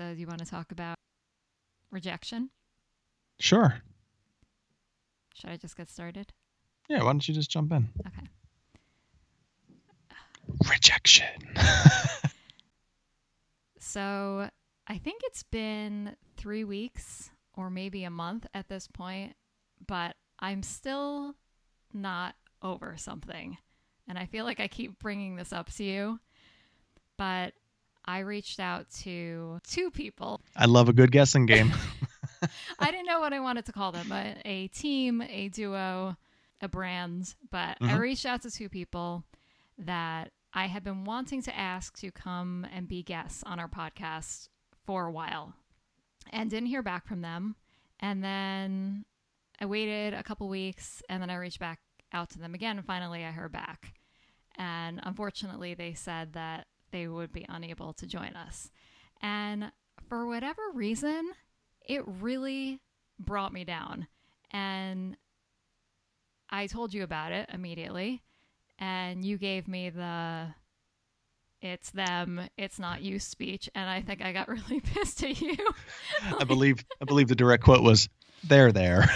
episode, you want to talk about rejection? Sure. Should I just get started? Yeah, why don't you just jump in? Okay. Rejection. So I think it's been three weeks or maybe a month at this point, but I'm still not over something. And I feel like I keep bringing this up to you, but I reached out to two people. I love a good guessing game. I didn't know what I wanted to call them, but a team, a duo, a brand. But I Mhm. reached out to two people that I had been wanting to ask to come and be guests on our podcast for a while and didn't hear back from them. And then I waited a couple weeks and then I reached back out to them again. And finally, I heard back. And unfortunately, they said that they would be unable to join us. And for whatever reason, it really brought me down. And I told you about it immediately. And you gave me the it's them, it's not you speech. And I think I got really pissed at you. I believe I believe the direct quote was there there.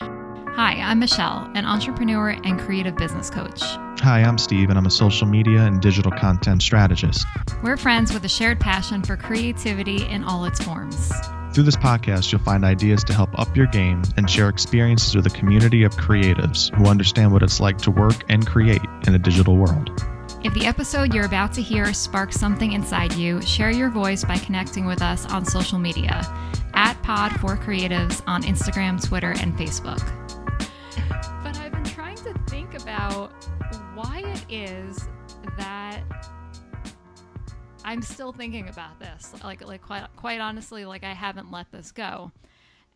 Hi, I'm Michelle, an entrepreneur and creative business coach. Hi, I'm Steve and I'm a social media and digital content strategist. We're friends with a shared passion for creativity in all its forms. Through this podcast, you'll find ideas to help up your game and share experiences with a community of creatives who understand what it's like to work and create in a digital world. If the episode you're about to hear sparks something inside you, share your voice by connecting with us on social media at Pod for Creatives on Instagram, Twitter, and Facebook. Is that I'm still thinking about this. Like, like quite, quite honestly, like I haven't let this go.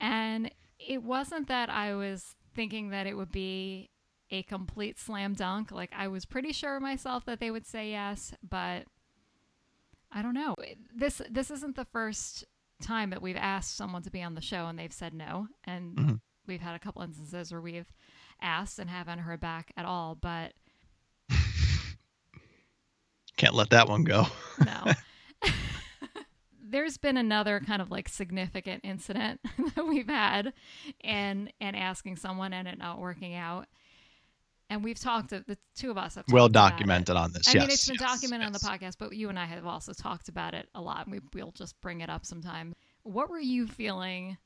And it wasn't that I was thinking that it would be a complete slam dunk. Like I was pretty sure myself that they would say yes, but I don't know. This this isn't the first time that we've asked someone to be on the show and they've said no. And Mhm. we've had a couple instances where we've asked and haven't heard back at all, but Can't let that one go. no. There's been another kind of like significant incident that we've had and and asking someone and it not working out. And we've talked the two of us have Well talked about it. documented on this. I yes. mean, it's been yes, documented on the podcast, but you and I have also talked about it a lot. And we, we'll just bring it up sometime. What were you feeling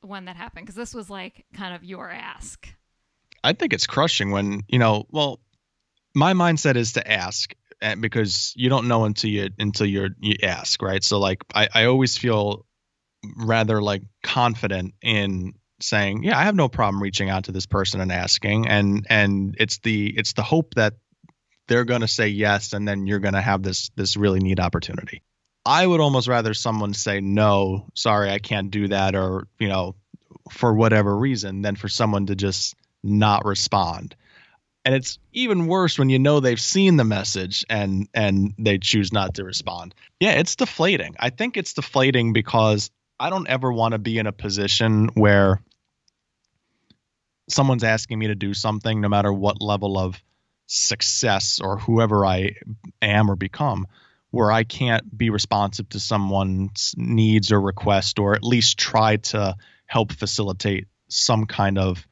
when that happened? Because this was like kind of your ask. I think it's crushing when you know. Well, my mindset is to ask because you don't know until you until you're you ask, right? So like I, I always feel rather like confident in saying, yeah, I have no problem reaching out to this person and asking, and and it's the it's the hope that they're going to say yes, and then you're going to have this this really neat opportunity. I would almost rather someone say no, sorry, I can't do that, or you know, for whatever reason, than for someone to just not respond. And it's even worse when you know they've seen the message and and they choose not to respond. Yeah, it's deflating. I think it's deflating because I don't ever want to be in a position where someone's asking me to do something no matter what level of success or whoever I am or become where I can't be responsive to someone's needs or request or at least try to help facilitate some kind of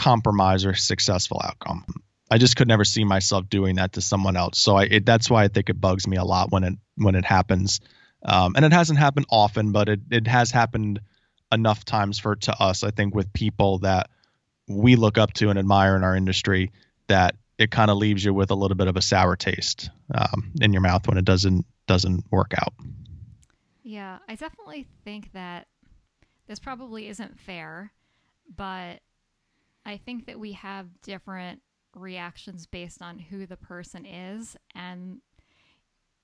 compromise or successful outcome. I just could never see myself doing that to someone else. So I, it, that's why I think it bugs me a lot when it when it happens. Um, and it hasn't happened often, but it, it has happened enough times for to us. I think with people that we look up to and admire in our industry, that it kind of leaves you with a little bit of a sour taste um, in your mouth when it doesn't doesn't work out. Yeah, I definitely think that this probably isn't fair, but I think that we have different reactions based on who the person is and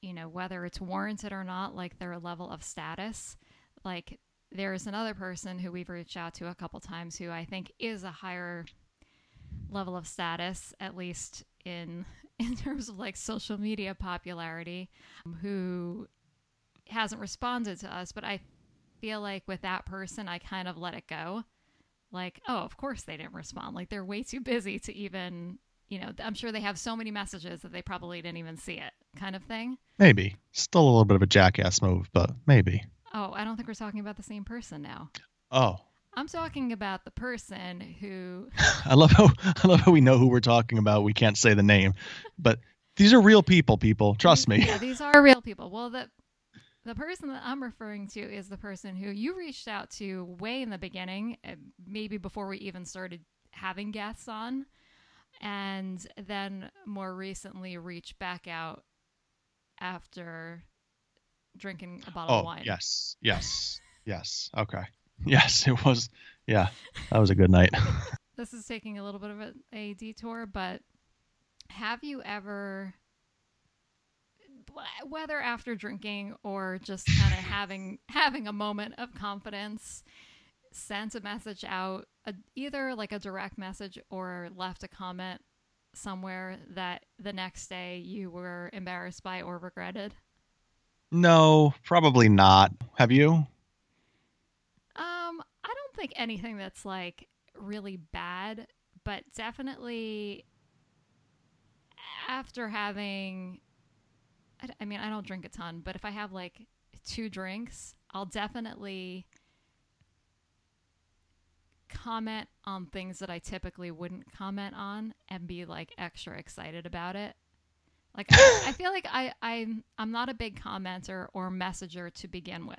you know whether it's warranted or not like their level of status. Like there's another person who we've reached out to a couple times who I think is a higher level of status at least in in terms of like social media popularity um, who hasn't responded to us but I feel like with that person I kind of let it go like oh of course they didn't respond like they're way too busy to even you know i'm sure they have so many messages that they probably didn't even see it kind of thing. Maybe. Still a little bit of a jackass move, but maybe. Oh, I don't think we're talking about the same person now. Oh. I'm talking about the person who I love how I love how we know who we're talking about. We can't say the name, but these are real people. People, trust these, me. Yeah, these are real people. Well, the the person that I'm referring to is the person who you reached out to way in the beginning, uh, maybe before we even started having guests on, and then more recently reached back out after drinking a bottle Oh, of wine. yes, yes, yes. Okay, yes, it was. Yeah, that was a good night. This is taking a little bit of a, a detour, but have you ever, whether after drinking or just kind of having having a moment of confidence, sent a message out, a, either like a direct message or left a comment somewhere that the next day you were embarrassed by or regretted? No, probably not. Have you? Um, I don't think anything that's like really bad, but definitely after having, I, I mean, I don't drink a ton, but if I have like two drinks, I'll definitely comment on things that I typically wouldn't comment on and be like extra excited about it. Like I, I feel like I I'm I'm not a big commenter or messenger to begin with.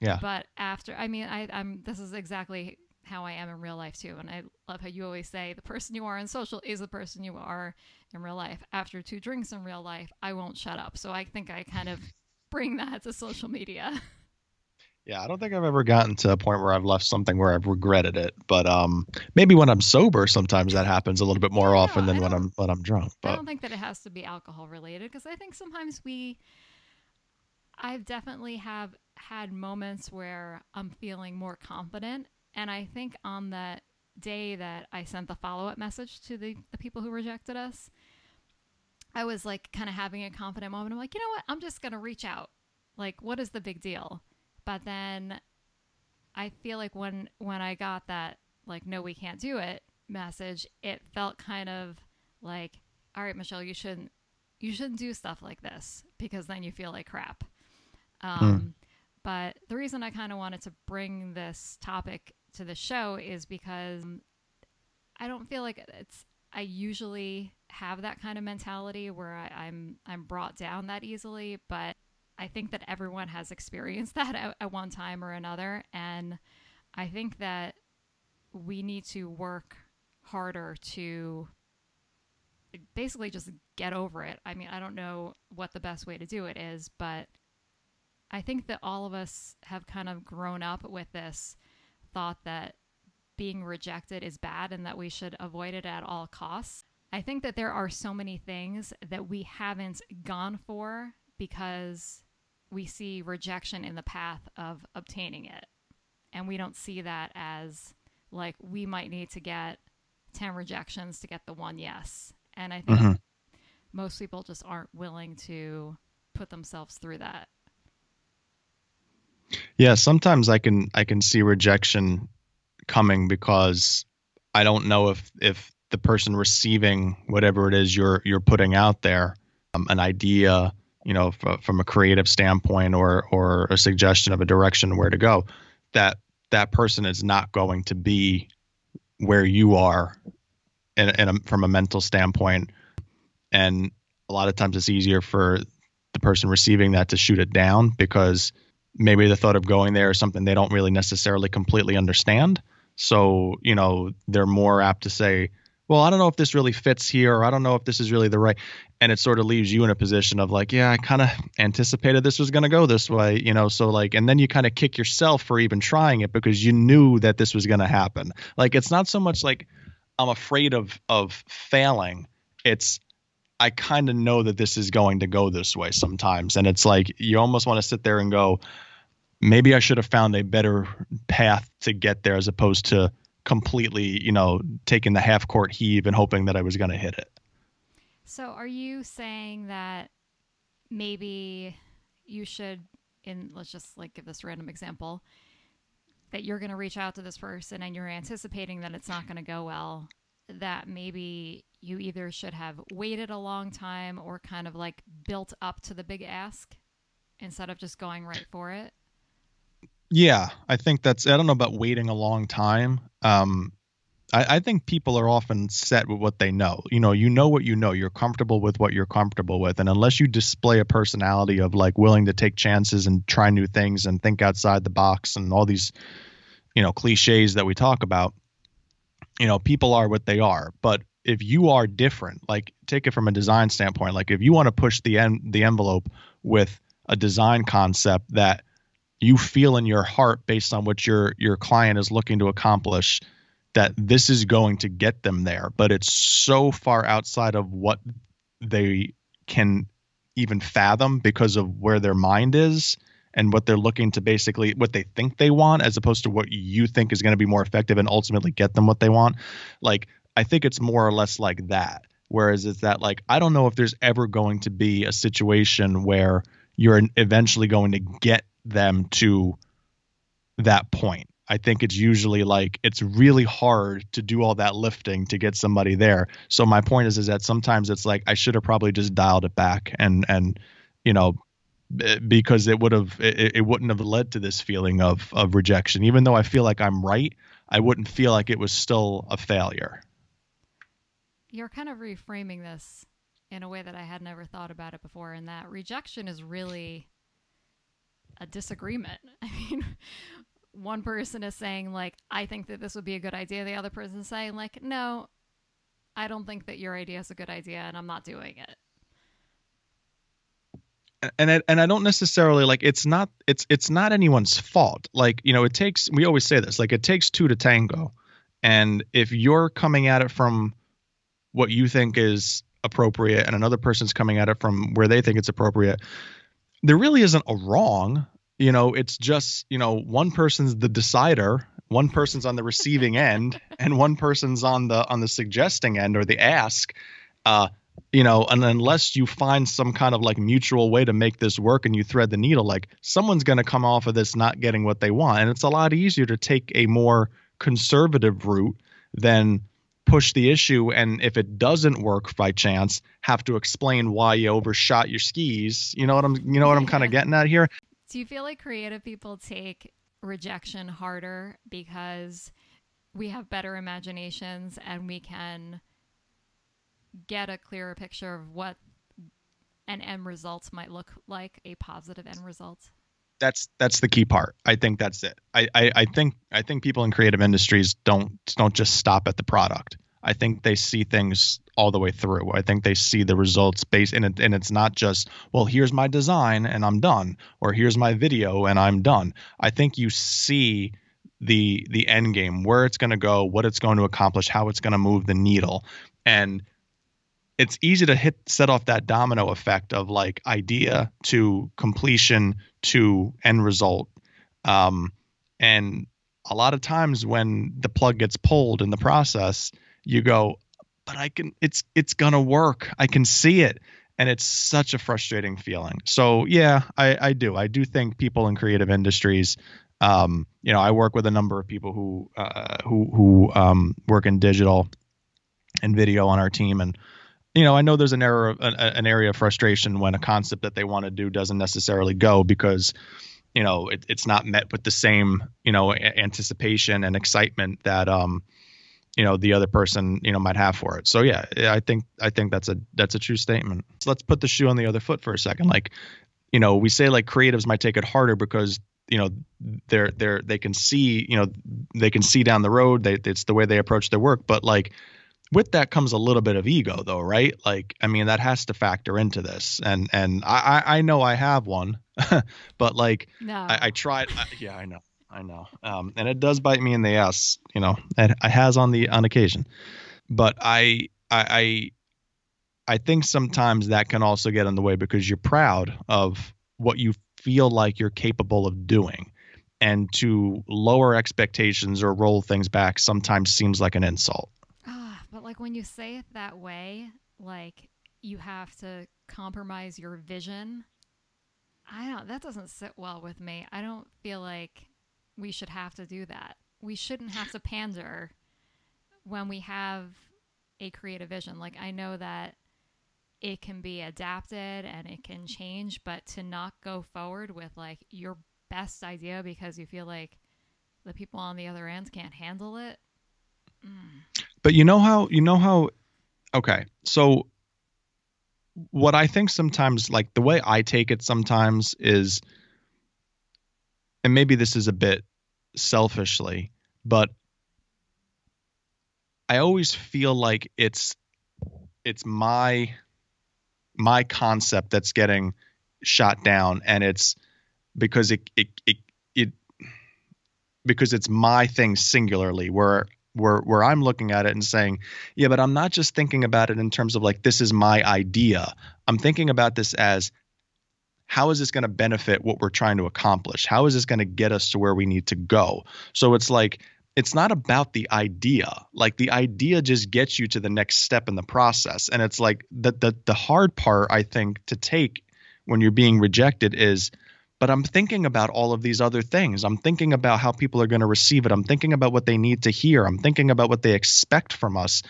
Yeah. But after I mean I I'm this is exactly how I am in real life too. And I love how you always say the person you are in social is the person you are in real life. After two drinks in real life, I won't shut up. So I think I kind of bring that to social media. Yeah, I don't think I've ever gotten to a point where I've left something where I've regretted it. But um, maybe when I'm sober, sometimes that happens a little bit more Yeah, often than when I'm when I'm drunk. But. I don't think that it has to be alcohol related because I think sometimes we I've definitely have had moments where I'm feeling more confident and I think on that day that I sent the follow-up message to the, the people who rejected us I was like kind of having a confident moment. I'm like, you know what? I'm just going to reach out. Like, what is the big deal? But then I feel like when when I got that like no we can't do it message, it felt kind of like all right, Michelle, you shouldn't you shouldn't do stuff like this because then you feel like crap. Um, But the reason I kind of wanted to bring this topic to the show is because I don't feel like it's. I usually have that kind of mentality where I, I'm I'm brought down that easily, but I think that everyone has experienced that at, at one time or another, and I think that we need to work harder to basically just get over it. I mean, I don't know what the best way to do it is, but I think that all of us have kind of grown up with this thought that being rejected is bad and that we should avoid it at all costs. I think that there are so many things that we haven't gone for because we see rejection in the path of obtaining it. And we don't see that as like we might need to get 10 rejections to get the one yes. And I think Mhm. most people just aren't willing to put themselves through that. Yeah, sometimes I can I can see rejection coming because I don't know if if the person receiving whatever it is you're you're putting out there, um, an idea, you know, f- from a creative standpoint or or a suggestion of a direction where to go, that that person is not going to be where you are, in, in a, from a mental standpoint, and a lot of times it's easier for the person receiving that to shoot it down because maybe the thought of going there is something they don't really necessarily completely understand. So, you know, they're more apt to say, well, I don't know if this really fits here, or I don't know if this is really the right. And it sort of leaves you in a position of like, yeah, I kind of anticipated this was going to go this way, you know, so like, and then you kind of kick yourself for even trying it because you knew that this was going to happen. Like, it's not so much like I'm afraid of, of failing. It's, I kind of know that this is going to go this way sometimes. And it's like, you almost want to sit there and go, maybe I should have found a better path to get there as opposed to completely, you know, taking the half court heave and hoping that I was going to hit it. So, are you saying that maybe you should, in let's just like give this random example, that you're going to reach out to this person and you're anticipating that it's not going to go well, that maybe you either should have waited a long time or kind of like built up to the big ask instead of just going right for it? Yeah, I think that's. I don't know about waiting a long time. Um, I, I, think people are often set with what they know. You know, you know what you know. You're comfortable with what you're comfortable with, and unless you display a personality of like willing to take chances and try new things and think outside the box and all these, you know, cliches that we talk about, you know, people are what they are. But if you are different, like take it from a design standpoint, like if you want to push the en- the envelope with a design concept that you feel in your heart based on what your your client is looking to accomplish that this is going to get them there but it's so far outside of what they can even fathom because of where their mind is and what they're looking to basically what they think they want as opposed to what you think is going to be more effective and ultimately get them what they want. Like i think it's more or less like that whereas it's that like i don't know if there's ever going to be a situation where you're eventually going to get them to that point. I think it's usually like it's really hard to do all that lifting to get somebody there. So my point is is that sometimes it's like I should have probably just dialed it back and and you know because it would have it, it wouldn't have led to this feeling of of rejection. Even though I feel like I'm right, I wouldn't feel like it was still a failure. You're kind of reframing this in a way that I had never thought about it before, and that rejection is really a disagreement. I mean, one person is saying like, "I think that this would be a good idea." The other person is saying like, "No, I don't think that your idea is a good idea, and I'm not doing it." and I, and I don't necessarily like it's not it's it's not anyone's fault. Like you know, it takes we always say this like it takes two to tango, and if you're coming at it from what you think is appropriate and another person's coming at it from where they think it's appropriate, there really isn't a wrong. You know, it's just, you know, one person's the decider, one person's on the receiving end, and one person's on the on the suggesting end or the ask. Uh, you know, and unless you find some kind of like mutual way to make this work and you thread the needle, like someone's going to come off of this not getting what they want. And it's a lot easier to take a more conservative route than push the issue and if it doesn't work by chance have to explain why you overshot your skis. You know what i'm you know what i'm kind of getting at here? Do you feel like creative people take rejection harder because we have better imaginations and we can get a clearer picture of what an end result might look like a positive end result that's that's the key part. I think that's it. I, I, I think I think people in creative industries don't don't just stop at the product. I think they see things all the way through. I think they see the results based and it, and it's not just well here's my design and I'm done or here's my video and I'm done. I think you see the the end game where it's going to go, what it's going to accomplish, how it's going to move the needle. And it's easy to hit set off that domino effect of like idea to completion to end result. Um, and a lot of times when the plug gets pulled in the process you go but i can it's it's gonna work. I can see it. And it's such a frustrating feeling. So yeah i i do. I do think people in creative industries um, you know i work with a number of people who uh, who who um, work in digital and video on our team. And you know, I know there's an error, an, an area of frustration when a concept that they want to do doesn't necessarily go because, you know, it, it's not met with the same, you know, a- anticipation and excitement that, um, you know, the other person, you know, might have for it. So yeah, I think I think that's a that's a true statement. So let's put the shoe on the other foot for a second. Like, you know, we say like creatives might take it harder because you know they're they're they can see you know they can see down the road. They it's the way they approach their work, but like with that comes a little bit of ego though right? Like i mean that has to factor into this. And and i i know i have one but like no. I, I tried I, yeah i know i know. Um and it does bite me in the ass you know it, it has on the on occasion. But i i i i think sometimes that can also get in the way because you're proud of what you feel like you're capable of doing. And to lower expectations or roll things back sometimes seems like an insult like when you say it that way, like you have to compromise your vision. I don't that doesn't sit well with me. I don't feel like we should have to do that. We shouldn't have to pander when we have a creative vision. Like I know that it can be adapted and it can change, but to not go forward with like your best idea because you feel like the people on the other end can't handle it. Mm. But you know how you know how okay. So what I think sometimes like the way I take it sometimes is and maybe this is a bit selfishly, but I always feel like it's it's my my concept that's getting shot down and it's because it it it, it because it's my thing singularly where where where I'm looking at it and saying, yeah, but I'm not just thinking about it in terms of like this is my idea. I'm thinking about this as how is this going to benefit what we're trying to accomplish? How is this going to get us to where we need to go? So it's like it's not about the idea. Like the idea just gets you to the next step in the process. And it's like the the the hard part I think to take when you're being rejected is but I'm thinking about all of these other things. I'm thinking about how people are going to receive it. I'm thinking about what they need to hear. I'm thinking about what they expect from us.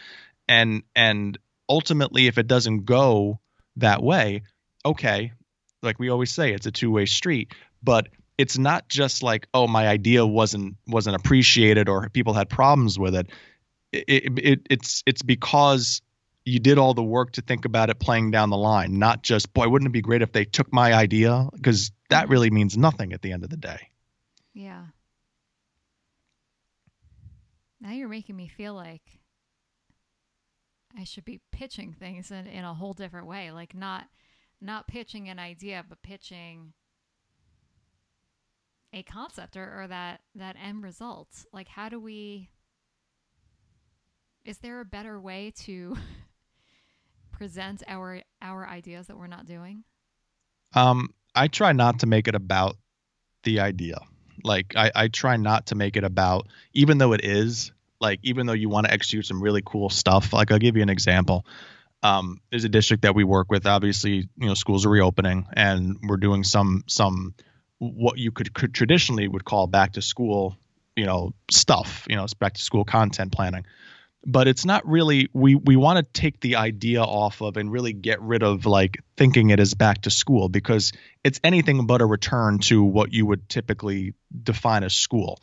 And and ultimately if it doesn't go that way, okay, like we always say it's a two-way street, but it's not just like oh my idea wasn't wasn't appreciated or people had problems with it. It, it, it it's it's because you did all the work to think about it playing down the line, not just boy wouldn't it be great if they took my idea because that really means nothing at the end of the day. Yeah. Now you're making me feel like I should be pitching things in, in a whole different way, like not not pitching an idea, but pitching a concept or, or that that end result like how do we is there a better way to present our our ideas that we're not doing? Um i try not to make it about the idea. Like i i try not to make it about even though it is like even though you want to execute some really cool stuff like i'll give you an example. Um, there's a district that we work with obviously you know schools are reopening and we're doing some some what you could, could traditionally would call back to school, you know, stuff, you know, back to school content planning. But it's not really we we want to take the idea off of and really get rid of like thinking it is back to school because it's anything but a return to what you would typically define as school.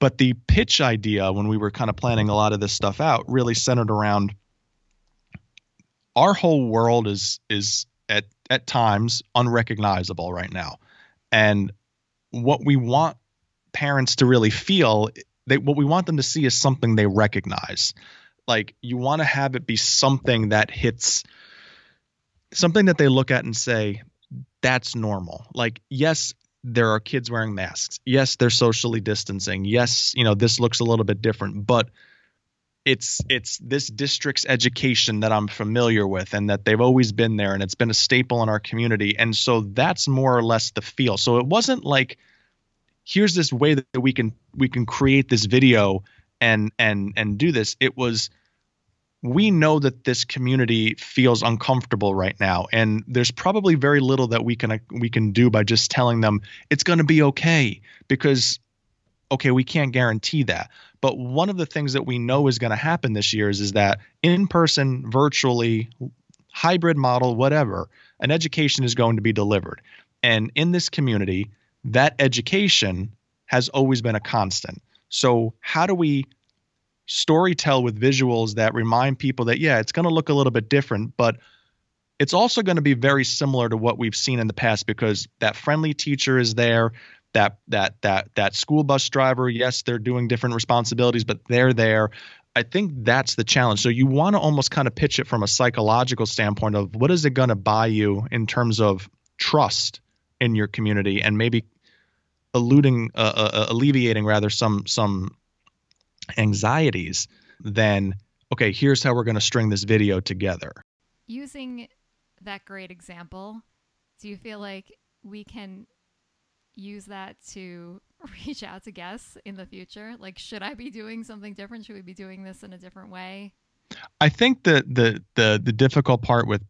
But the pitch idea when we were kind of planning a lot of this stuff out really centered around our whole world is is at at times unrecognizable right now and what we want parents to really feel, they, what we want them to see is something they recognize. Like you want to have it be something that hits something that they look at and say, that's normal. Like, yes, there are kids wearing masks. Yes, they're socially distancing. Yes, you know, this looks a little bit different, but it's it's this district's education that I'm familiar with and that they've always been there and it's been a staple in our community and so that's more or less the feel. So it wasn't like here's this way that we can we can create this video and and and do this. It was we know that this community feels uncomfortable right now and there's probably very little that we can we can do by just telling them it's going to be okay because okay, we can't guarantee that. But one of the things that we know is going to happen this year is, is that in person, virtually, hybrid model, whatever, an education is going to be delivered. And in this community, that education has always been a constant. So, how do we story tell with visuals that remind people that, yeah, it's going to look a little bit different, but it's also going to be very similar to what we've seen in the past because that friendly teacher is there that that that that school bus driver yes they're doing different responsibilities but they're there i think that's the challenge so you want to almost kind of pitch it from a psychological standpoint of what is it going to buy you in terms of trust in your community and maybe eluding uh, uh, uh, alleviating rather some some anxieties then okay here's how we're going to string this video together using that great example do you feel like we can use that to reach out to guests in the future? Like, should I be doing something different? Should we be doing this in a different way? I think the the the the difficult part with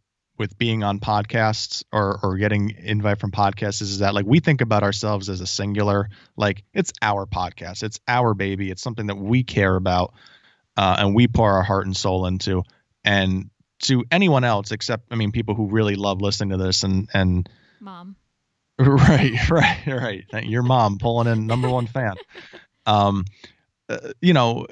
with being on podcasts or or getting invite from podcasts is, is that like we think about ourselves as a singular like it's our podcast it's our baby it's something that we care about uh, and we pour our heart and soul into. And to anyone else, except I mean, people who really love listening to this and and mom. Right, right, right. Your mom pulling in number one fan. Um, uh, you know,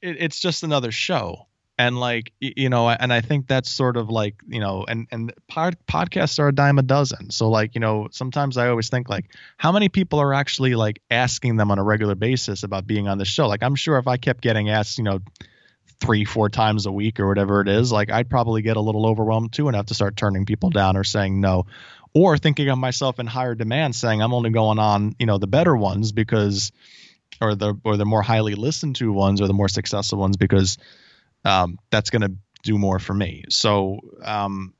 it, it's just another show and like you know and i think that's sort of like you know and and pod, podcasts are a dime a dozen. So like you know sometimes i always think like how many people are actually like asking them on a regular basis about being on the show? Like i'm sure if i kept getting asked you know three four times a week or whatever it is like i'd probably get a little overwhelmed too and have to start turning people down or saying no. Or thinking of myself in higher demand saying i'm only going on you know the better ones because or the or the more highly listened to ones or the more successful ones because um, that's going to do more for me. So, um,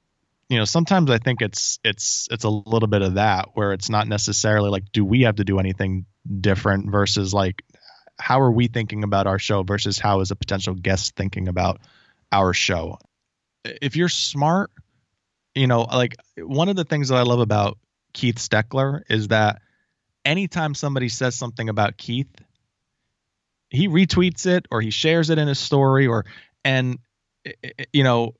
you know, sometimes I think it's it's it's a little bit of that where it's not necessarily like, do we have to do anything different versus like, how are we thinking about our show versus how is a potential guest thinking about our show? If you're smart, you know, like one of the things that I love about Keith Steckler is that anytime somebody says something about Keith, he retweets it or he shares it in his story or and eh, eh, eh, you know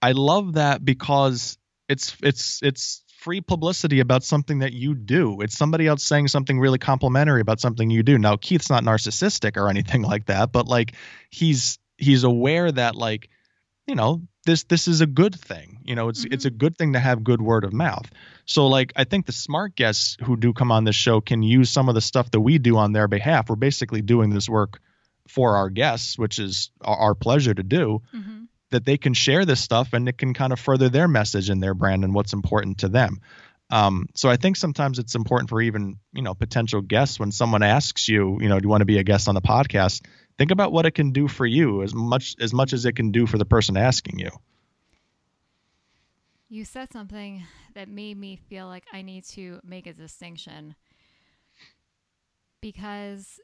i love that because it's it's it's free publicity about something that you do. It's somebody else saying something really complimentary about something you do. Now keith's not narcissistic or anything like that but like he's he's aware that like you know this this is a good thing. You know it's mm-hmm. it's a good thing to have good word of mouth. So like i think the smart guests who do come on this show can use some of the stuff that we do on their behalf. We're basically doing this work for our guests, which is our pleasure to do, mm-hmm. that they can share this stuff and it can kind of further their message and their brand and what's important to them. Um, so I think sometimes it's important for even you know potential guests when someone asks you, you know, do you want to be a guest on the podcast? Think about what it can do for you as much as much as it can do for the person asking you. You said something that made me feel like I need to make a distinction because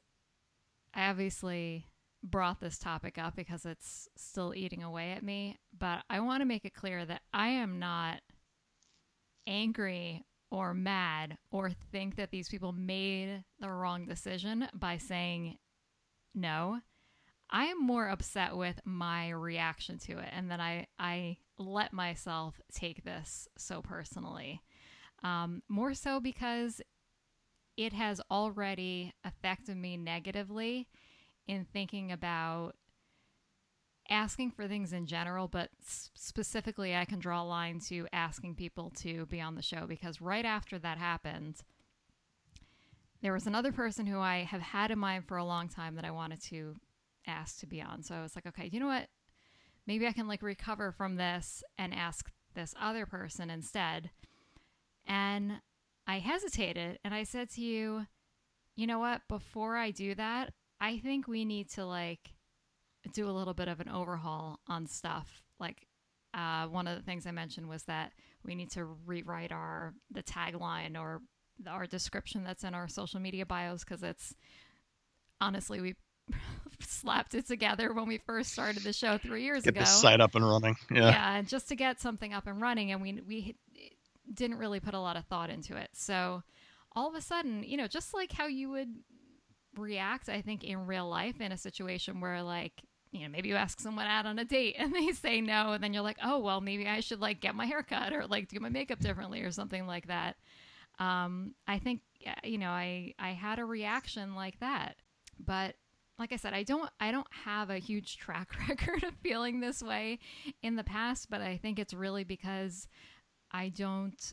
I obviously brought this topic up because it's still eating away at me, but I want to make it clear that I am not angry or mad or think that these people made the wrong decision by saying no. I am more upset with my reaction to it and that I, I let myself take this so personally. Um, more so because it has already affected me negatively in thinking about asking for things in general, but specifically, I can draw a line to asking people to be on the show because right after that happened, there was another person who I have had in mind for a long time that I wanted to ask to be on. So I was like, okay, you know what? Maybe I can like recover from this and ask this other person instead. And I hesitated and I said to you, you know what? Before I do that, I think we need to like do a little bit of an overhaul on stuff. Like uh, one of the things I mentioned was that we need to rewrite our the tagline or our description that's in our social media bios because it's honestly we slapped it together when we first started the show three years get ago. Get the site up and running. Yeah. Yeah, just to get something up and running, and we we didn't really put a lot of thought into it. So all of a sudden, you know, just like how you would react, I think, in real life in a situation where, like, you know, maybe you ask someone out on a date and they say no, and then you're like, oh, well, maybe I should like get my hair cut or like do my makeup differently or something like that. Um, I think, you know, I, I had a reaction like that. But like I said, I don't I don't have a huge track record of feeling this way in the past, but I think it's really because I don't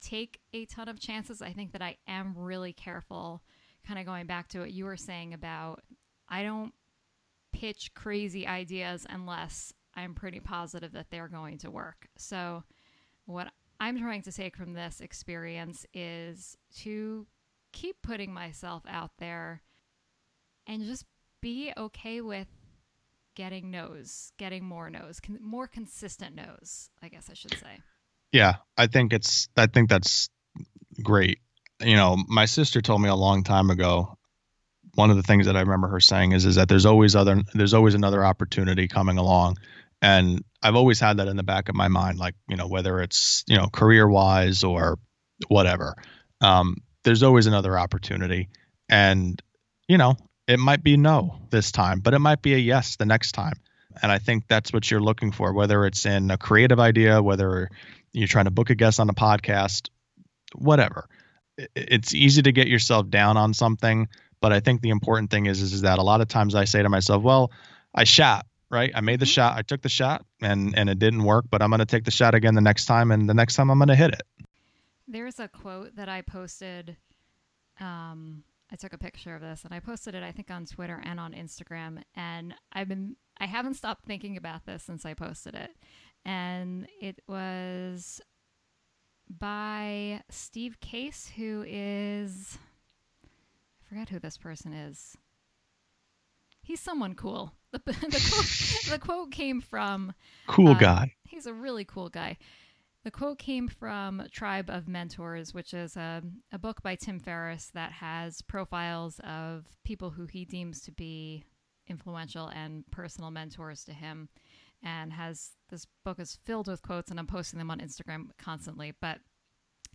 take a ton of chances. I think that I am really careful, kind of going back to what you were saying about I don't pitch crazy ideas unless I'm pretty positive that they're going to work. So, what I'm trying to take from this experience is to keep putting myself out there and just be okay with getting no's, getting more no's, con- more consistent no's, I guess I should say. Yeah, I think it's I think that's great. You know, my sister told me a long time ago one of the things that I remember her saying is is that there's always other there's always another opportunity coming along. And I've always had that in the back of my mind, like, you know, whether it's, you know, career wise or whatever. Um, there's always another opportunity. And, you know, It might be no this time, but it might be a yes the next time. And I think that's what you're looking for, whether it's in a creative idea, whether you're trying to book a guest on a podcast, whatever. It's easy to get yourself down on something, but I think the important thing is, is that a lot of times I say to myself, well, I shot, right? I made the mm-hmm. shot, I took the shot and and it didn't work, but I'm going to take the shot again the next time and the next time I'm going to hit it. There's a quote that I posted um I took a picture of this and I posted it I think on Twitter and on Instagram and I've been I haven't stopped thinking about this since I posted it. And it was by Steve Case who is I forget who this person is. He's someone cool. The, the, quote, the quote came from Cool uh, guy. He's a really cool guy. The quote came from Tribe of Mentors, which is a, a book by Tim Ferriss that has profiles of people who he deems to be influential and personal mentors to him. And has this book is filled with quotes, and I'm posting them on Instagram constantly. But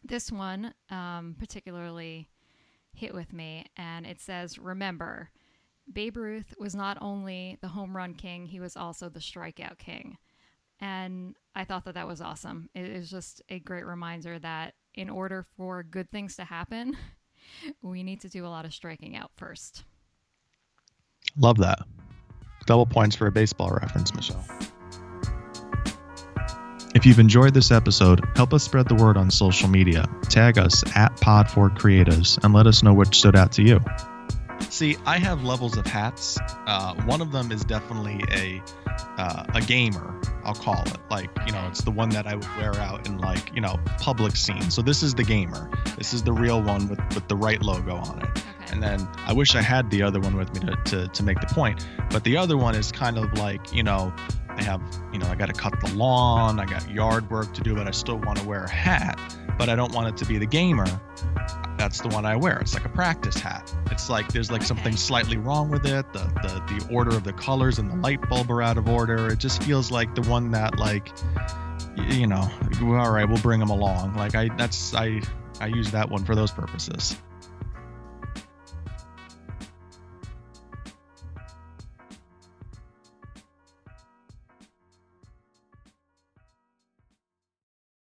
this one um, particularly hit with me, and it says, Remember, Babe Ruth was not only the home run king, he was also the strikeout king. And I thought that that was awesome. It is just a great reminder that in order for good things to happen, we need to do a lot of striking out first. Love that. Double points for a baseball reference, Michelle. If you've enjoyed this episode, help us spread the word on social media. Tag us at Pod4Creatives and let us know what stood out to you. See, I have levels of hats. Uh, one of them is definitely a uh, a gamer. I'll call it like you know it's the one that I would wear out in like you know public scenes. So this is the gamer. This is the real one with with the right logo on it. Okay. And then I wish I had the other one with me to, to to make the point. But the other one is kind of like you know I have you know I got to cut the lawn. I got yard work to do, but I still want to wear a hat. But I don't want it to be the gamer that's the one I wear. It's like a practice hat. It's like there's like something slightly wrong with it. The, the the order of the colors and the light bulb are out of order. It just feels like the one that like you know, all right, we'll bring them along. Like I that's I I use that one for those purposes.